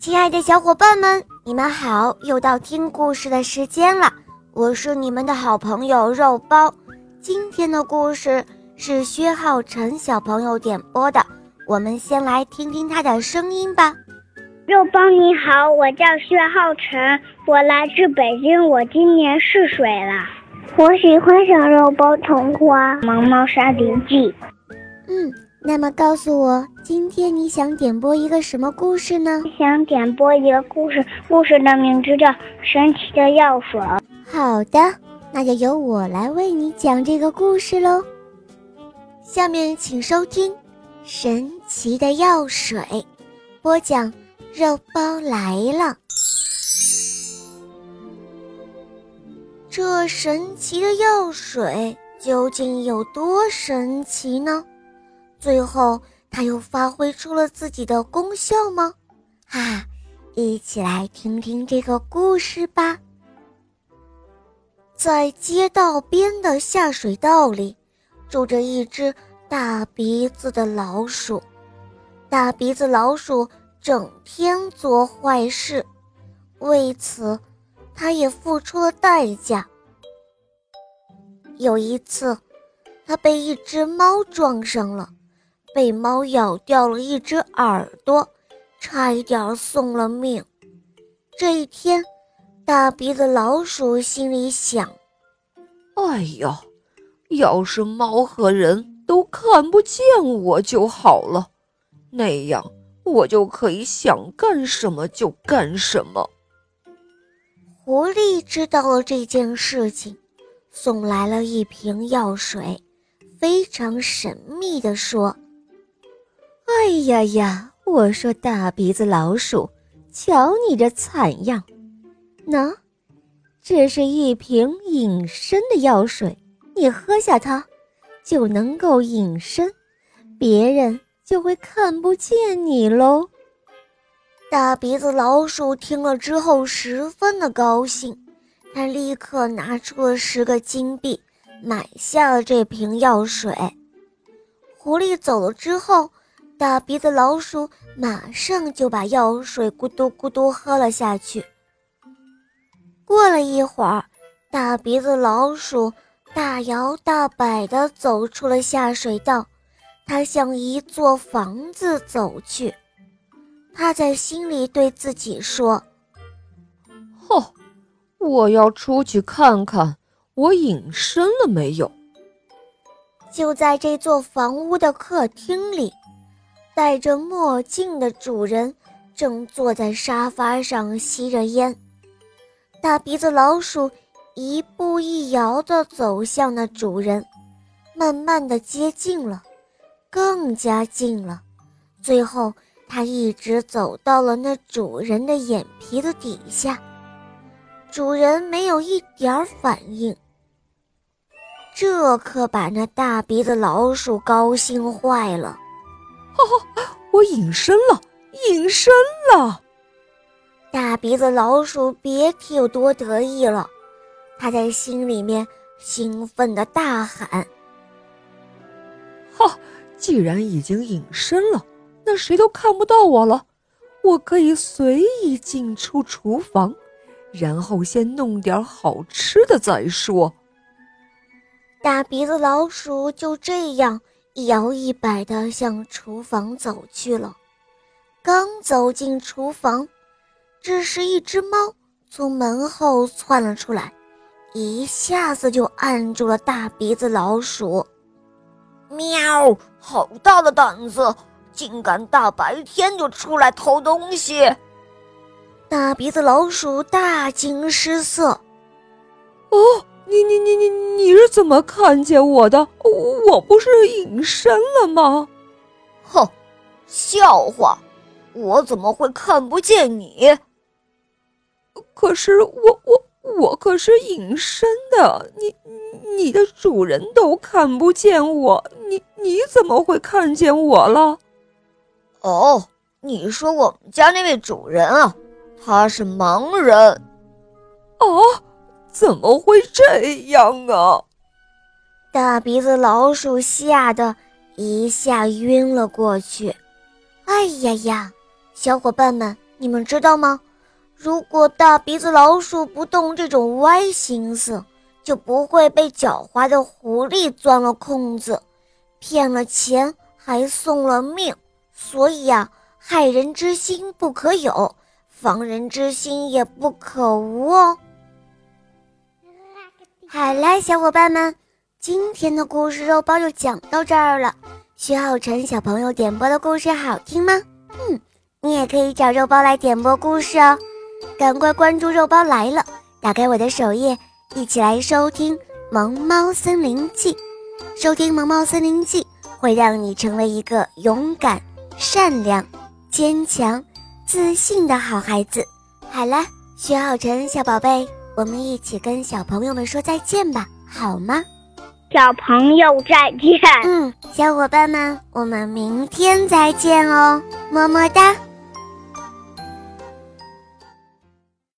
亲爱的小伙伴们，你们好！又到听故事的时间了，我是你们的好朋友肉包。今天的故事是薛浩辰小朋友点播的，我们先来听听他的声音吧。肉包你好，我叫薛浩辰，我来自北京，我今年四岁了。我喜欢小肉包童话《毛毛沙丁记》。嗯。那么告诉我，今天你想点播一个什么故事呢？想点播一个故事，故事的名字叫《神奇的药水》。好的，那就由我来为你讲这个故事喽。下面请收听《神奇的药水》，播讲肉包来了。这神奇的药水究竟有多神奇呢？最后，它又发挥出了自己的功效吗？哈，一起来听听这个故事吧。在街道边的下水道里，住着一只大鼻子的老鼠。大鼻子老鼠整天做坏事，为此，它也付出了代价。有一次，它被一只猫撞上了。被猫咬掉了一只耳朵，差一点送了命。这一天，大鼻子老鼠心里想：“哎呀，要是猫和人都看不见我就好了，那样我就可以想干什么就干什么。”狐狸知道了这件事情，送来了一瓶药水，非常神秘地说。哎呀呀！我说大鼻子老鼠，瞧你这惨样！喏，这是一瓶隐身的药水，你喝下它，就能够隐身，别人就会看不见你喽。大鼻子老鼠听了之后十分的高兴，他立刻拿出了十个金币，买下了这瓶药水。狐狸走了之后。大鼻子老鼠马上就把药水咕嘟咕嘟喝了下去。过了一会儿，大鼻子老鼠大摇大摆地走出了下水道，它向一座房子走去。他在心里对自己说：“哼，我要出去看看，我隐身了没有。”就在这座房屋的客厅里。戴着墨镜的主人正坐在沙发上吸着烟。大鼻子老鼠一步一摇地走向那主人，慢慢地接近了，更加近了。最后，他一直走到了那主人的眼皮子底下。主人没有一点反应，这可把那大鼻子老鼠高兴坏了。哦，我隐身了，隐身了！大鼻子老鼠别提有多得意了，他在心里面兴奋的大喊：“哈！既然已经隐身了，那谁都看不到我了。我可以随意进出厨房，然后先弄点好吃的再说。”大鼻子老鼠就这样。一摇一摆地向厨房走去了。刚走进厨房，这时一只猫从门后窜了出来，一下子就按住了大鼻子老鼠。喵！好大的胆子，竟敢大白天就出来偷东西！大鼻子老鼠大惊失色。哦。怎么看见我的？我不是隐身了吗？哼，笑话！我怎么会看不见你？可是我我我可是隐身的，你你的主人都看不见我，你你怎么会看见我了？哦，你说我们家那位主人啊，他是盲人。哦。怎么会这样啊！大鼻子老鼠吓得一下晕了过去。哎呀呀，小伙伴们，你们知道吗？如果大鼻子老鼠不动这种歪心思，就不会被狡猾的狐狸钻了空子，骗了钱还送了命。所以呀，害人之心不可有，防人之心也不可无哦。好啦，小伙伴们，今天的故事肉包就讲到这儿了。徐浩辰小朋友点播的故事好听吗？嗯，你也可以找肉包来点播故事哦。赶快关注“肉包来了”，打开我的首页，一起来收听《萌猫森林记》。收听《萌猫森林记》会让你成为一个勇敢、善良、坚强、自信的好孩子。好了，徐浩辰小宝贝，我们一起跟小朋友们说再见吧，好吗？小朋友再见。嗯，小伙伴们，我们明天再见哦，么么哒。